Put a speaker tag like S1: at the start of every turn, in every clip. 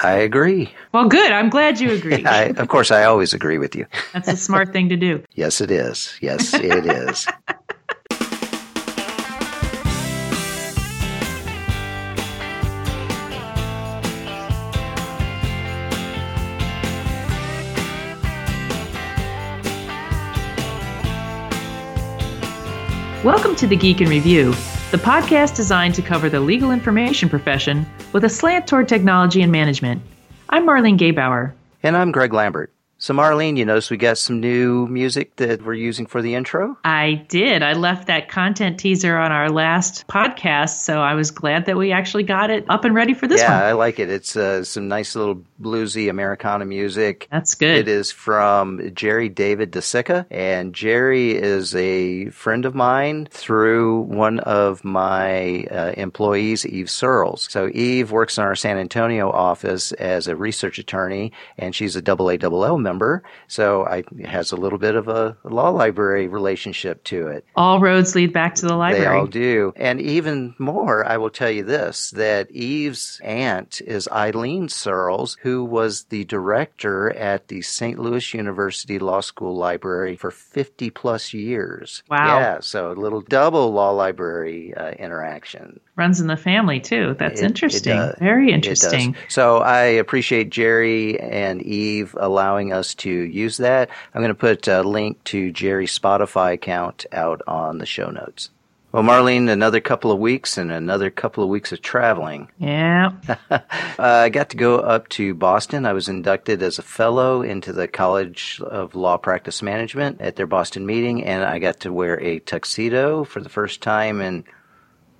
S1: I agree.
S2: Well, good. I'm glad you agree.
S1: I, of course, I always agree with you.
S2: That's a smart thing to do.
S1: Yes, it is. Yes, it is.
S2: Welcome to the Geek in Review, the podcast designed to cover the legal information profession with a slant toward technology and management. I'm Marlene Gebauer.
S1: And I'm Greg Lambert. So, Marlene, you notice we got some new music that we're using for the intro?
S2: I did. I left that content teaser on our last podcast, so I was glad that we actually got it up and ready for this
S1: yeah,
S2: one.
S1: I like it. It's uh, some nice little bluesy Americana music.
S2: That's good.
S1: It is from Jerry David DeCicca, and Jerry is a friend of mine through one of my uh, employees, Eve Searls. So, Eve works in our San Antonio office as a research attorney, and she's a double A double L member, so I, it has a little bit of a law library relationship to it.
S2: All roads lead back to the library.
S1: They all do. And even more, I will tell you this that Eve's aunt is Eileen Searls, who was the director at the St. Louis University Law School Library for 50 plus years.
S2: Wow.
S1: Yeah, so a little double law library uh, interaction.
S2: Runs in the family, too. That's
S1: It- it
S2: interesting.
S1: does.
S2: Very interesting.
S1: So I appreciate Jerry and Eve allowing us to use that. I'm going to put a link to Jerry's Spotify account out on the show notes. Well, Marlene, another couple of weeks and another couple of weeks of traveling.
S2: Yeah.
S1: Uh, I got to go up to Boston. I was inducted as a fellow into the College of Law Practice Management at their Boston meeting, and I got to wear a tuxedo for the first time in,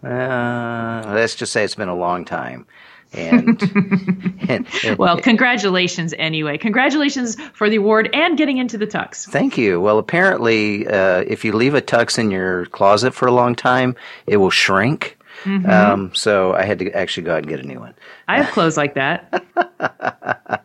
S1: uh, let's just say it's been a long time. And, and- and-
S2: Well, congratulations anyway. Congratulations for the award and getting into the tux.
S1: Thank you. Well, apparently, uh, if you leave a tux in your closet for a long time, it will shrink. Um, so I had to actually go out and get a new one.
S2: I have clothes like that.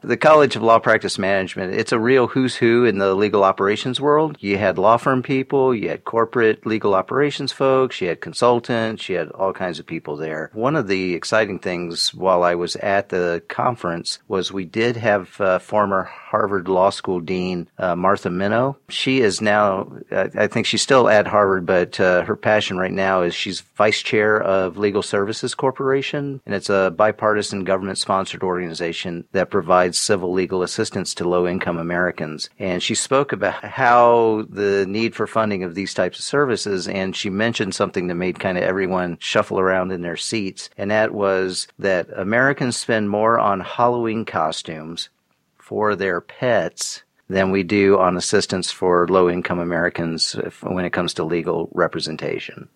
S1: The College of Law Practice Management, it's a real who's who in the legal operations world. You had law firm people, you had corporate legal operations folks, you had consultants, you had all kinds of people there. One of the exciting things while I was at the conference was we did have uh, former Harvard Law School Dean uh, Martha Minow. She is now, I think she's still at Harvard, but uh, her passion right now is she's vice chair of Legal Services Corporation, and it's a bipartisan government sponsored organization that provides civil legal assistance to low income Americans. And she spoke about how the need for funding of these types of services, and she mentioned something that made kind of everyone shuffle around in their seats, and that was that Americans spend more on Halloween costumes for their pets than we do on assistance for low income Americans when it comes to legal representation.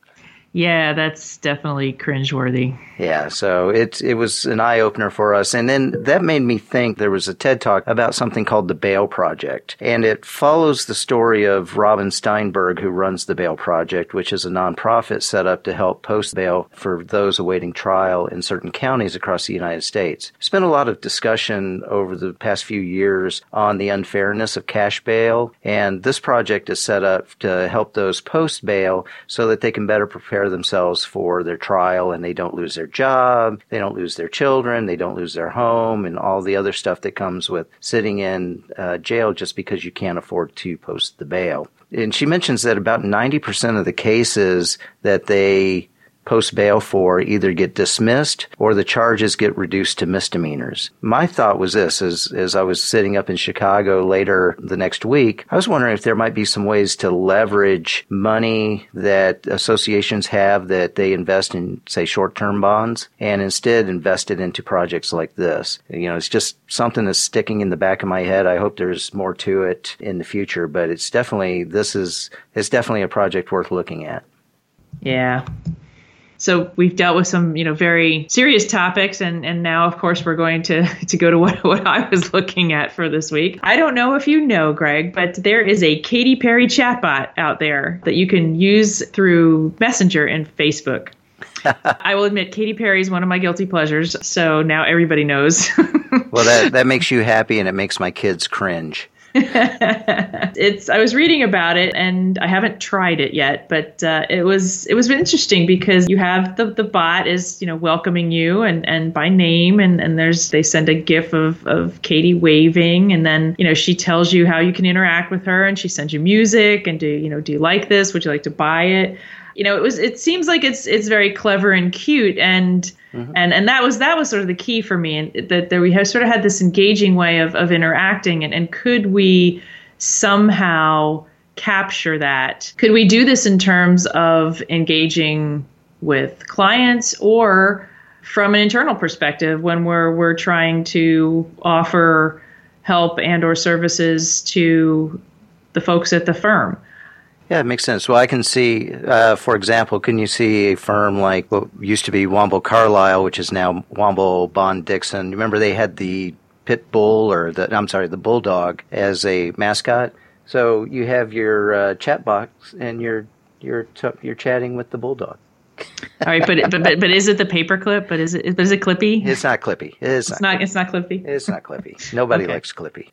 S2: Yeah, that's definitely cringeworthy.
S1: Yeah, so it it was an eye opener for us, and then that made me think there was a TED talk about something called the Bail Project, and it follows the story of Robin Steinberg, who runs the Bail Project, which is a nonprofit set up to help post bail for those awaiting trial in certain counties across the United States. Spent a lot of discussion over the past few years on the unfairness of cash bail, and this project is set up to help those post bail so that they can better prepare themselves for their trial and they don't lose their job, they don't lose their children, they don't lose their home, and all the other stuff that comes with sitting in uh, jail just because you can't afford to post the bail. And she mentions that about 90% of the cases that they post bail for either get dismissed or the charges get reduced to misdemeanors. My thought was this as, as I was sitting up in Chicago later the next week, I was wondering if there might be some ways to leverage money that associations have that they invest in, say, short term bonds and instead invest it into projects like this. You know, it's just something that's sticking in the back of my head. I hope there's more to it in the future, but it's definitely, this is, it's definitely a project worth looking at.
S2: Yeah. So we've dealt with some, you know, very serious topics, and and now, of course, we're going to to go to what what I was looking at for this week. I don't know if you know, Greg, but there is a Katy Perry chatbot out there that you can use through Messenger and Facebook. I will admit, Katy Perry is one of my guilty pleasures, so now everybody knows.
S1: Well, that, that makes you happy and it makes my kids cringe.
S2: it's I was reading about it and I haven't tried it yet, but uh, it was it was interesting because you have the the bot is you know welcoming you and and by name and and there's they send a gif of of Katy waving and then you know she tells you how you can interact with her and she sends you music and do you know do you like this? Would you like to buy it? You know, it was it seems like it's it's very clever and cute and Mm-hmm. And and that was that was sort of the key for me, and that, that we have sort of had this engaging way of of interacting, and, and could we somehow capture that? Could we do this in terms of engaging with clients or from an internal perspective when we're we're trying to offer help and or services to the folks at the firm?
S1: Yeah, it makes sense. Well, I can see, uh, for example, can you see a firm like what used to be Womble Carlyle, which is now Womble Bond Dixon? Remember they had the pit bull or the I'm sorry, the bulldog as a mascot. So you have your uh, chat box and you're you're t- you're chatting with the bulldog.
S2: All right, but, but but but is it the paperclip? But is it but is it Clippy?
S1: It's not Clippy.
S2: It's,
S1: it's
S2: not, not. It's not Clippy.
S1: It's not Clippy. Nobody okay. likes Clippy.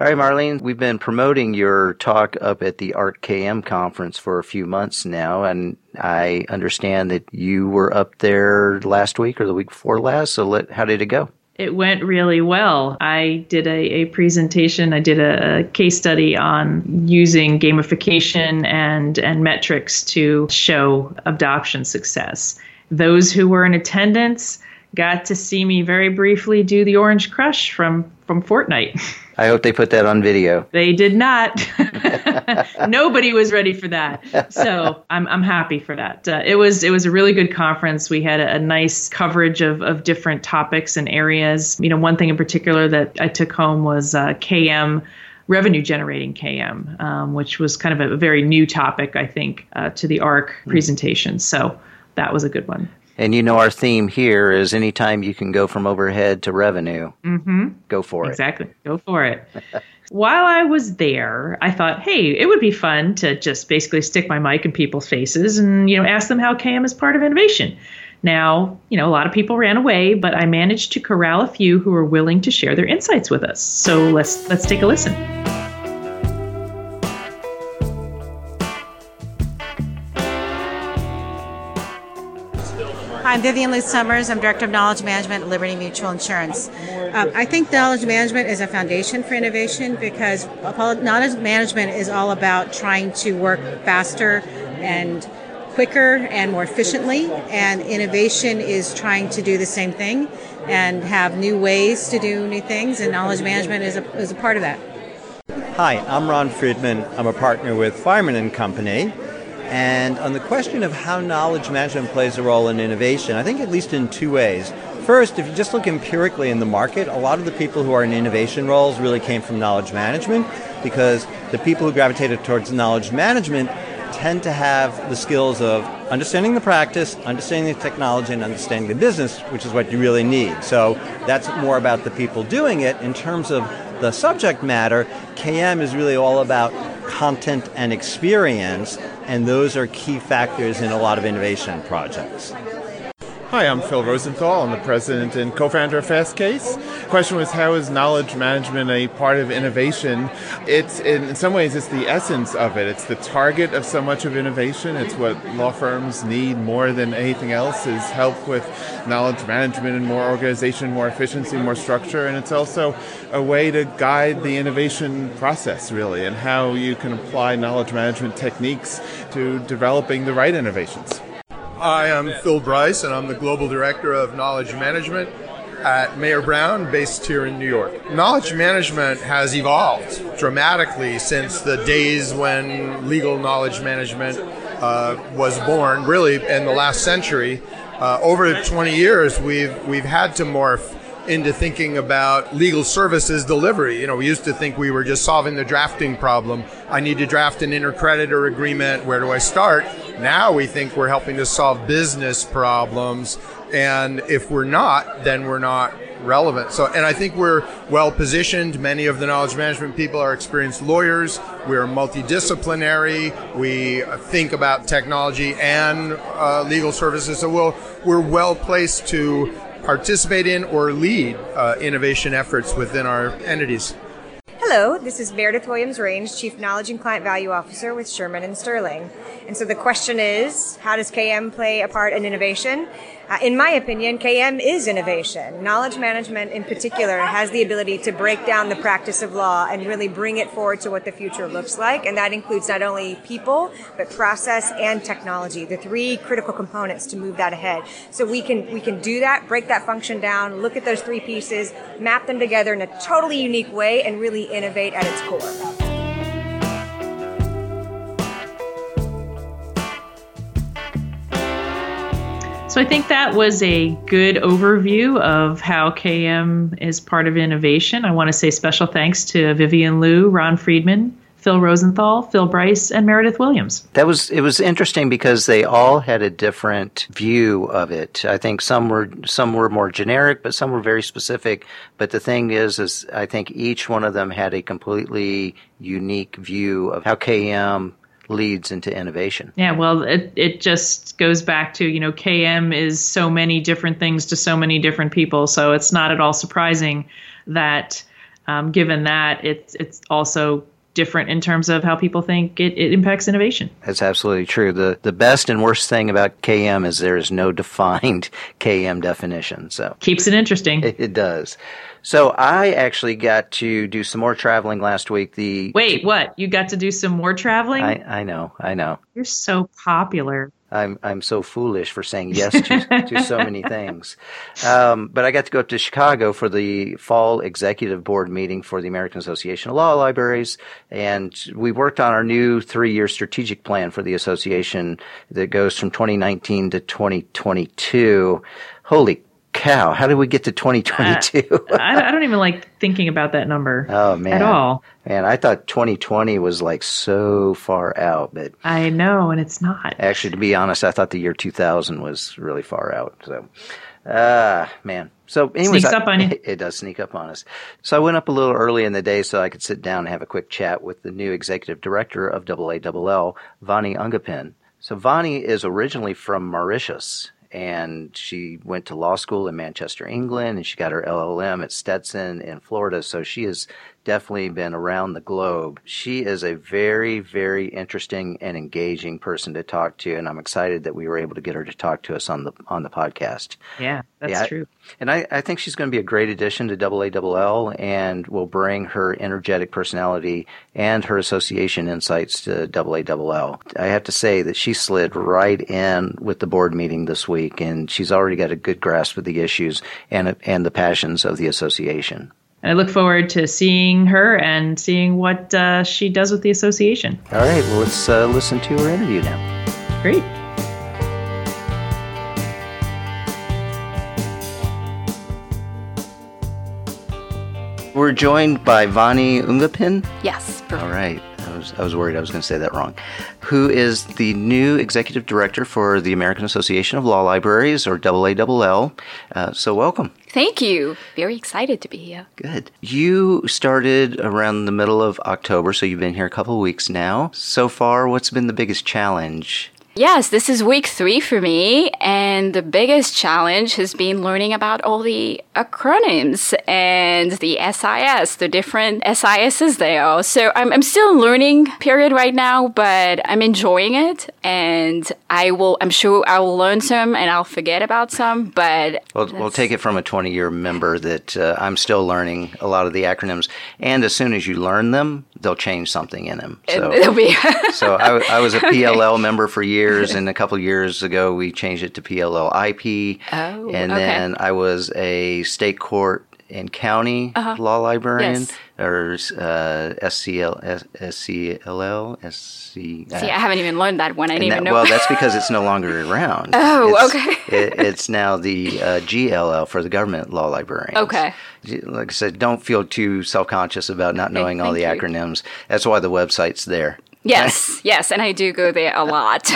S1: All right, Marlene, we've been promoting your talk up at the Ark KM conference for a few months now, and I understand that you were up there last week or the week before last. So, let, how did it go?
S2: It went really well. I did a, a presentation, I did a, a case study on using gamification and, and metrics to show adoption success. Those who were in attendance got to see me very briefly do the Orange Crush from, from Fortnite.
S1: I hope they put that on video.
S2: They did not. Nobody was ready for that, so I'm I'm happy for that. Uh, it was it was a really good conference. We had a, a, nice coverage of of different topics and areas. You know, one thing in particular that I took home was uh, KM revenue generating KM, um, which was kind of a, a, very new topic, I think, uh, to the Ark mm. presentation. So that was a good one.
S1: And you know, our theme here is anytime you can go from overhead to revenue,
S2: mm-hmm.
S1: go for
S2: it. Exactly. Go for it. While I was there, I thought, hey, it would be fun to just basically stick my mic in people's faces and, you know, ask them how KM is part of innovation. Now, you know, a lot of people ran away, but I managed to corral a few who were willing to share their insights with us. So let's let's take a listen.
S3: I'm Vivian Liu-Somers. I'm Director of Knowledge Management at Liberty Mutual Insurance. Um, I think knowledge management is a foundation for innovation because knowledge management is all about trying to work faster and quicker and more efficiently, and innovation is trying to do the same thing and have new ways to do new things, and knowledge management is a, is a part of that.
S4: Hi, I'm Ron Friedmann. I'm a partner with Fireman and Company. And on the question of how knowledge management plays a role in innovation, I think at least in two ways. First, if you just look empirically in the market, a lot of the people who are in innovation roles really came from knowledge management because the people who gravitated towards knowledge management tend to have the skills of understanding the practice, understanding the technology, and understanding the business, which is what you really need. So that's more about the people doing it. In terms of the subject matter, KM is really all about content and experience, and those are key factors in a lot of innovation projects.
S5: Hi, I'm Phil Rosenthal. I'm the president and co-founder of Fastcase. The question was how is knowledge management a part of innovation? It's in some ways it's the essence of it. It's the target of so much of innovation. It's what law firms need more than anything else is help with knowledge management and more organization, more efficiency, more structure, and it's also a way to guide the innovation process really and how you can apply knowledge management techniques to developing the right innovations.
S6: Hi, I'm Phil Bryce, and I'm the Global Director of Knowledge Management at Mayer Brown, based here in New York. Knowledge management has evolved dramatically since the days when legal knowledge management uh, was born, really in the last century. Uh, over 20 years, we've, we've had to morph into thinking about legal services delivery. You know, we used to think we were just solving the drafting problem. I need to draft an intercreditor agreement. Where do I start? Now we think we're helping to solve business problems. And if we're not, then we're not relevant. So, and I think we're well positioned. Many of the knowledge management people are experienced lawyers. We're multidisciplinary. We think about technology and uh, legal services. So we'll, we're well placed to participate in or lead uh, innovation efforts within our entities.
S7: Hello, this is Meredith Williams Range, Chief Knowledge and Client Value Officer with Shearman and Sterling. And so the question is, how does KM play a part in innovation? Uh, in my opinion, KM is innovation. Knowledge management in particular has the ability to break down the practice of law and really bring it forward to what the future looks like. And that includes not only people, but process and technology, the three critical components to move that ahead. So we can, we can do that, break that function down, look at those three pieces, map them together in a totally unique way and really innovate at its core.
S2: So I think that was a good overview of how KM is part of innovation. I want to say special thanks to Vivian Liu, Ron Friedmann, Phil Rosenthal, Phil Bryce, and Meredith Williams.
S1: That was it was interesting because they all had a different view of it. I think some were some were more generic, but some were very specific. But the thing is, is I think each one of them had a completely unique view of how KM leads into innovation.
S2: Yeah, well, it, it just goes back to, you know, KM is so many different things to so many different people. So it's not at all surprising that, um, given that, it's, it's also different in terms of how people think it, it impacts innovation.
S1: That's absolutely true. The the best and worst thing about KM is there is no defined KM definition. So
S2: keeps it interesting.
S1: It, it does. So I actually got to do some more traveling last week. The
S2: wait, what? You got to do some more traveling?
S1: I, I know, I know.
S2: You're so popular.
S1: I'm I'm so foolish for saying yes to, to so many things. Um, but I got to go up to Chicago for the fall executive board meeting for the American Association of Law Libraries, and we worked on our new three-year strategic plan for the association that goes from 2019 to 2022. Holy cow, how did we get to 2022?
S2: Uh, I, I, don't even like thinking about that number.
S1: Oh man,
S2: at all.
S1: Man, I thought 2020 was like so far out, but
S2: I know, and it's not.
S1: Actually, to be honest, I thought the year 2000 was really far out. So, ah, uh, man. So, anyways,
S2: sneaks up on you.
S1: It does sneak up on us. So, I went up a little early in the day so I could sit down and have a quick chat with the new executive director of AALL, Vani Ungapen. So, Vani is originally from Mauritius and she went to law school in Manchester, England, and she got her LLM at Stetson in Florida. So she has definitely been around the globe. She is a very, very interesting and engaging person to talk to, and I'm excited that we were able to get her to talk to us on the on the podcast.
S2: Yeah, that's yeah, true.
S1: And I, I think she's going to be a great addition to AALL and will bring her energetic personality and her association insights to AALL. I have to say that she slid right in with the board meeting this week, and she's already got a good grasp of the issues and and the passions of the association.
S2: I look forward to seeing her and seeing what uh, she does with the association.
S1: All right, well, let's uh, listen to her interview now.
S2: Great.
S1: We're joined by Vani Ungapen.
S8: Yes.
S1: Perfect. All right. I was, I was worried I was going to say that wrong. Who is the new executive director for the American Association of Law Libraries, or AALL. Uh, so, welcome.
S8: Thank you. Very excited to be here.
S1: Good. You started around the middle of October, so you've been here a couple of weeks now. So far, what's been the biggest challenge
S8: Yes, this is week three for me, and the biggest challenge has been learning about all the acronyms and the SIS, the different SISs there. So I'm, I'm still learning period right now, but I'm enjoying it, and I will. I'm sure I will learn some, and I'll forget about some. But
S1: well, we'll take it from a 20 year member that uh, I'm still learning a lot of the acronyms, and as soon as you learn them, they'll change something in them. So, so I, I was a PLL member for years, and a couple years ago we changed it to PLLIP.
S8: Oh,
S1: and
S8: okay.
S1: then I was a state court and county uh-huh. law librarian
S8: yes.
S1: or uh, SCL, SCLL, SC.
S8: See, I haven't even learned that one. I didn't
S1: that,
S8: even know.
S1: Well, that's because it's no longer around.
S8: Oh,
S1: it's,
S8: okay.
S1: it, it's now the uh, GLL for the government law librarian.
S8: Okay.
S1: Like I said, don't feel too self conscious about not knowing
S8: okay,
S1: all the
S8: you.
S1: acronyms. That's why the website's there.
S8: Yes, yes, and I do go there a lot.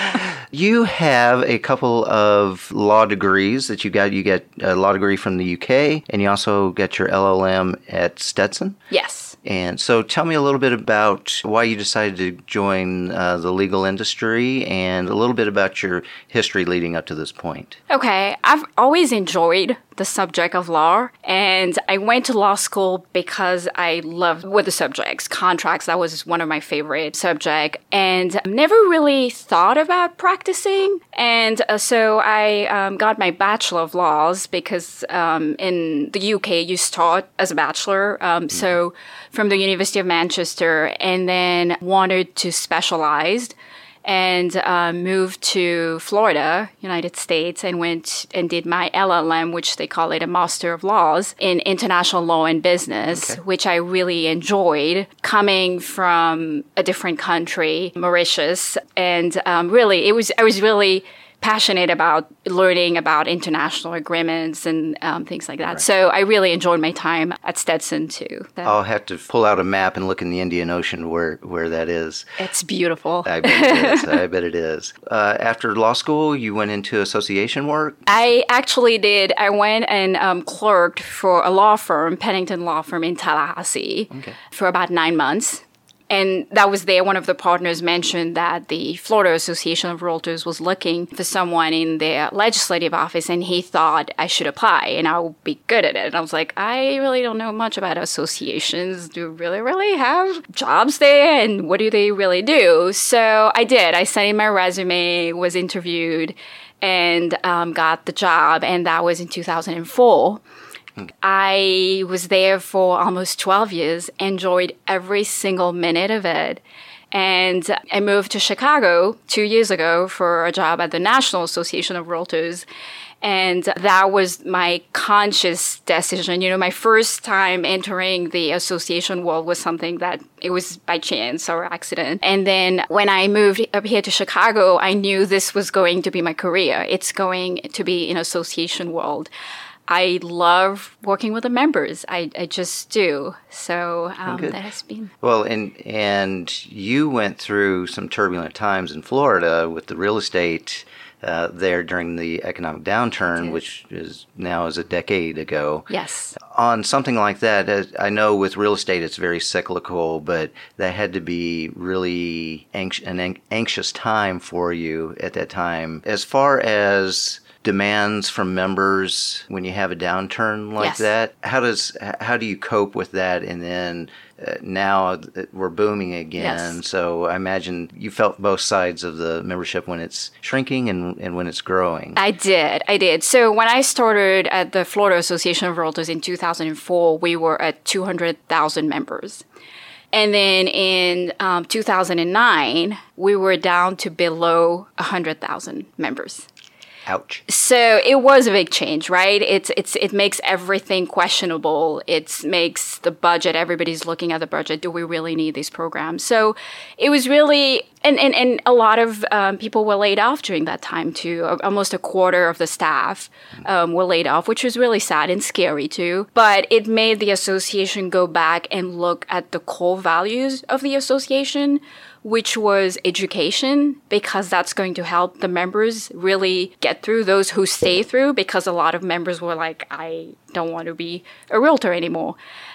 S1: you have a couple of law degrees that you got. You get a law degree from the UK, and you also get your LLM at Stetson.
S8: Yes.
S1: And so, tell me a little bit about why you decided to join uh, the legal industry and a little bit about your history leading up to this point.
S8: Okay, I've always enjoyed the subject of law. And I went to law school because I loved with the subjects, contracts. That was one of my favorite subject, and never really thought about practicing. And uh, so I um, got my bachelor of laws because um, in the UK you start as a bachelor. Um, so from the University of Manchester, and then wanted to specialize and uh, moved to Florida, United States, and went and did my LLM, which they call it a Master of Laws in International Law and Business, okay. which I really enjoyed coming from a different country, Mauritius, and um, really it was I was really passionate about learning about international agreements and um, things like that. Right. So I really enjoyed my time at Stetson too.
S1: I'll have to pull out a map and look in the Indian Ocean where, where that is.
S8: It's beautiful.
S1: I bet it is. I bet it is. Uh, after law school, you went into association work?
S8: I actually did. I went and um, clerked for a law firm, Pennington Law Firm in Tallahassee, okay. for about nine months and that was there. One of the partners mentioned that the Florida Association of Realtors was looking for someone in their legislative office, and he thought I should apply and I would be good at it. And I was like, I really don't know much about associations. Do really, really have jobs there? And what do they really do? So I did. I sent in my resume, was interviewed, and um, got the job, and that was in 2004. I was there for almost 12 years, enjoyed every single minute of it. And I moved to Chicago two years ago for a job at the National Association of Realtors. And that was my conscious decision. You know, my first time entering the association world was something that it was by chance or accident. And then when I moved up here to Chicago, I knew this was going to be my career. It's going to be in association world. I love working with the members. I, I just do. So um, that has been
S1: well. And and you went through some turbulent times in Florida with the real estate uh, there during the economic downturn, which is now is a decade ago.
S8: Yes.
S1: On something like that, I know with real estate it's very cyclical, but that had to be really anx- an anxious time for you at that time. As far as demands from members when you have a downturn like yes. that? How does how do you cope with that? And then uh, now we're booming again. Yes. so i imagine you felt both sides of the membership when it's shrinking and, and when it's growing.
S8: I did. I did. So when i started at the florida association of realtors in 2004 we were at 200000 members. And then in um, 2009, we were down to below 100,000 members.
S1: Ouch.
S8: So it was a big change, right? It's it's it makes everything questionable. It makes the budget. Everybody's looking at the budget. Do we really need these programs? So it was really and and, and a lot of um, people were laid off during that time too. Almost a quarter of the staff um, were laid off, which was really sad and scary too. But it made the association go back and look at the core values of the association which was education, because that's going to help the members really get through those who stay through, because a lot of members were like, I don't want to be a realtor anymore.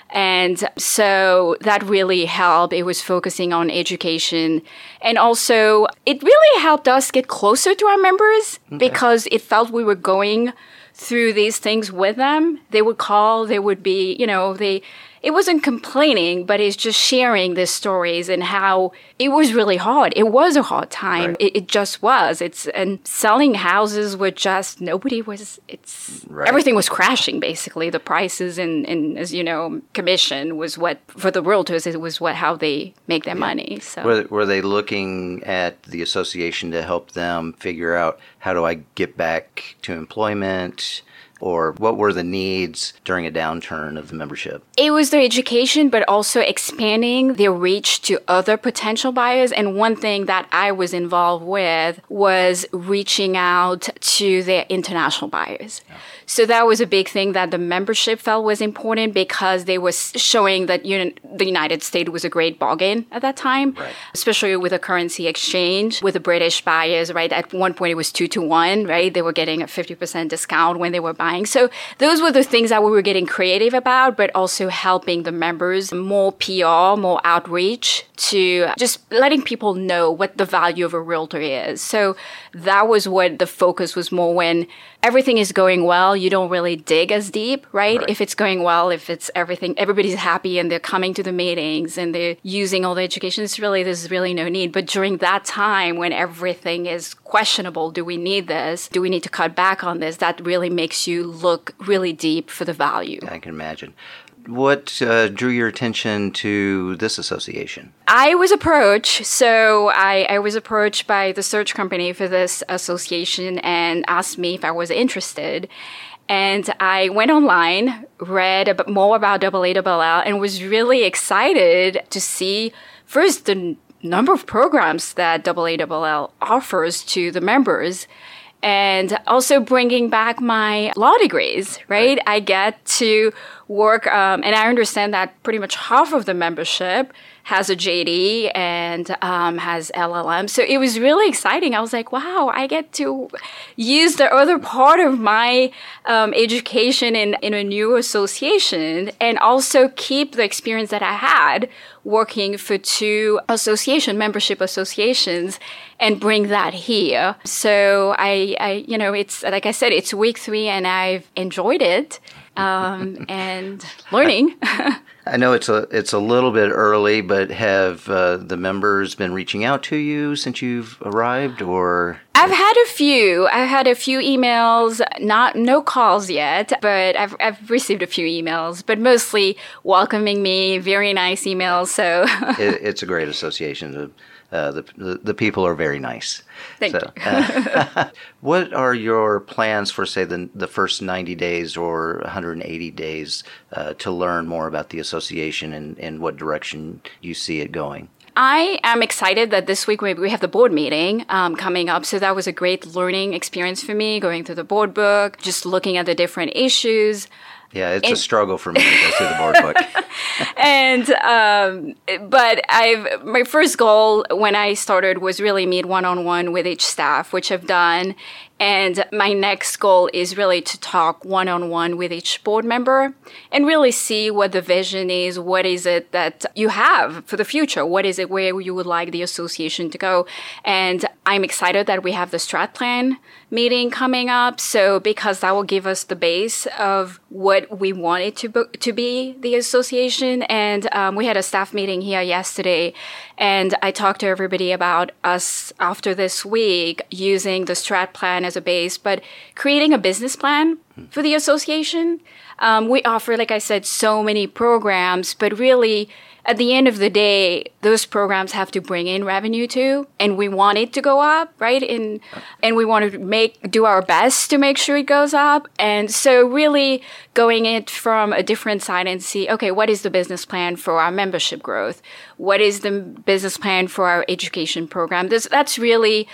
S8: And so that really helped. It was focusing on education. And also, it really helped us get closer to our members okay. because it felt we were going through these things with them. They would call, they would be, you know, they, it wasn't complaining, but it's just sharing the stories and how it was really hard. It was a hard time. Right. It, it, just was. It's and selling houses were just nobody was. It's right. everything was crashing basically. The prices and and as you know, commission was what for the realtors. It was what how they make their yeah. money. So
S1: were, were they looking at the association to help them figure out how do I get back to employment? Or what were the needs during a downturn of the membership?
S8: It was their education, but also expanding their reach to other potential buyers. And one thing that I was involved with was reaching out to their international buyers. Yeah. So that was a big thing that the membership felt was important because they were showing that you know, the United States was a great bargain at that time, right. especially with a currency exchange with the British buyers, right? At one point it was two to one, right? They were getting a 50% discount when they were buying buying. So those were the things that we were getting creative about, but also helping the members more PR, more outreach to just letting people know what the value of a realtor is. So that was what the focus was more when everything is going well, you don't really dig as deep, right? right? If it's going well, if it's everything, everybody's happy and they're coming to the meetings and they're using all the education, it's really, there's really no need. But during that time when everything is questionable, do we need this? Do we need to cut back on this? That really makes you look really deep for the value.
S1: I can imagine. What uh, drew your attention to this association?
S8: I was approached. So I, I was approached by the search company for this association and asked me if I was interested. And I went online, read a bit more about AALL, and was really excited to see first the number of programs that AALL offers to the members and also bringing back my law degrees, right? I get to work, um, and I understand that pretty much half of the membership has a JD and um, has LLM. So it was really exciting. I was like, wow, I get to use the other part of my um, education in, in a new association and also keep the experience that I had working for two association membership associations and bring that here. So I, I, you know, it's like I said, it's week three and I've enjoyed it um, and learning.
S1: I know it's a it's a little bit early, but have uh, the members been reaching out to you since you've arrived, or?
S8: I've had a few. I've had a few emails, not no calls yet, but I've I've received a few emails, but mostly welcoming me, very nice emails. So
S1: it, it's a great association. Uh, the, the, people are very nice.
S8: Thank so, you. uh,
S1: what are your plans for, say, the the first ninety days or 180 days uh, to learn more about the association and, and what direction you see it going?
S8: I am excited that this week we have the board meeting um, coming up. So that was a great learning experience for me, going through the board book, just looking at the different issues.
S1: Yeah, it's and, a struggle for me to go through the board book.
S8: and um, but I've my first goal when I started was really meet one on one with each staff, which I've done, and my next goal is really to talk one on one with each board member and really see what the vision is. What is it that you have for the future? What is it where you would like the association to go? And I'm excited that we have the strat plan meeting coming up. So because that will give us the base of what we want it to, be, to be the association. And um, we had a staff meeting here yesterday and I talked to everybody about us after this week using the strat plan as a base, but creating a business plan for the association. Um, we offer, like I said, so many programs, but really, at the end of the day, those programs have to bring in revenue too, and we want it to go up, right? And and we want to make do our best to make sure it goes up. And so, really going it from a different side and see, okay, what is the business plan for our membership growth? What is the business plan for our education program? This, that's really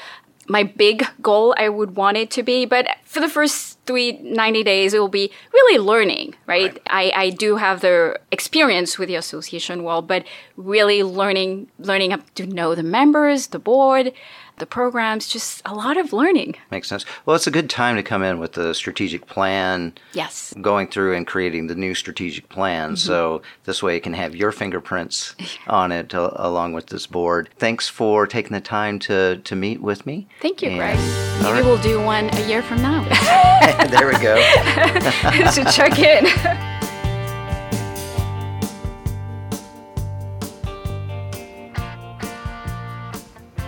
S8: my big goal I would want it to be. But for the first three, 90 days, it will be really learning, right? right. I, I do have the experience with the association world, but really learning, learning up to know the members, the board, the programs, just a lot of learning.
S1: Makes sense. Well, it's a good time to come in with the strategic plan.
S8: Yes.
S1: Going through and creating the new strategic plan. Mm-hmm. So this way it can have your fingerprints on it uh, along with this board. Thanks for taking the time to, to meet with me.
S8: Thank you, and, Greg. Maybe right. we'll do one a year from now.
S1: there we go.
S8: to check in.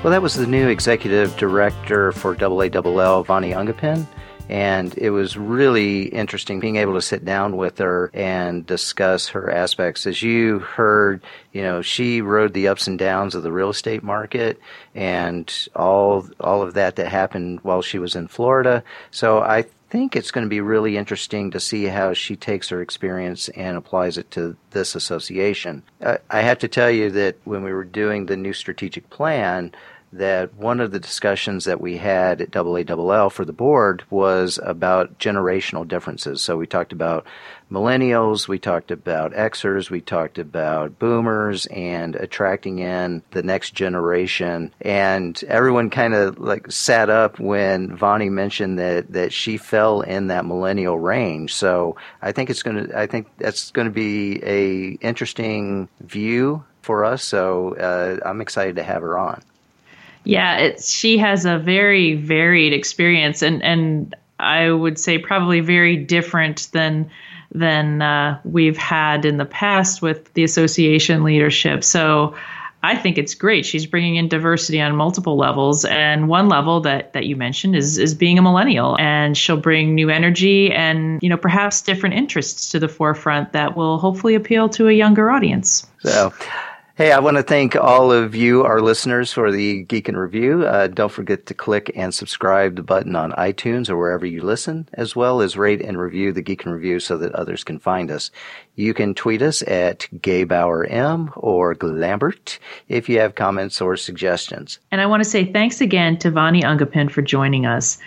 S1: Well, that was the new executive director for AALL, Vani Ungapen. And it was really interesting being able to sit down with her and discuss her aspects. As you heard, you know, she rode the ups and downs of the real estate market and all all of that that happened while she was in Florida. So I think it's going to be really interesting to see how she takes her experience and applies it to this association. I have to tell you that when we were doing the new strategic plan, that one of the discussions that we had at AALL for the board was about generational differences. So we talked about millennials, we talked about Xers, we talked about boomers and attracting in the next generation. And everyone kind of like sat up when Vani mentioned that, that she fell in that millennial range. So I think it's going to, I think that's going to be a interesting view for us. So uh, I'm excited to have her on.
S2: Yeah, it's she has a very varied experience, and and I would say probably very different than than uh, we've had in the past with the association leadership. So I think it's great. She's bringing in diversity on multiple levels, and one level that that you mentioned is is being a millennial, and she'll bring new energy and you know perhaps different interests to the forefront that will hopefully appeal to a younger audience.
S1: So. Hey, I want to thank all of you, our listeners, for the Geek in Review. Uh, don't forget to click and subscribe the button on iTunes or wherever you listen, as well as rate and review the Geek in Review so that others can find us. You can tweet us at GebauerM or Glambert if you have comments or suggestions.
S2: And I want to say thanks again to Vani Ungapen for joining us.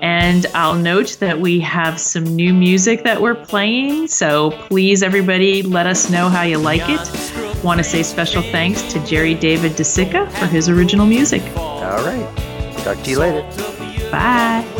S2: And I'll note that we have some new music that we're playing, so please, everybody, let us know how you like it. Want to say special thanks to Jerry David DeCicca for his original music.
S1: All right. Talk to you later.
S2: Bye.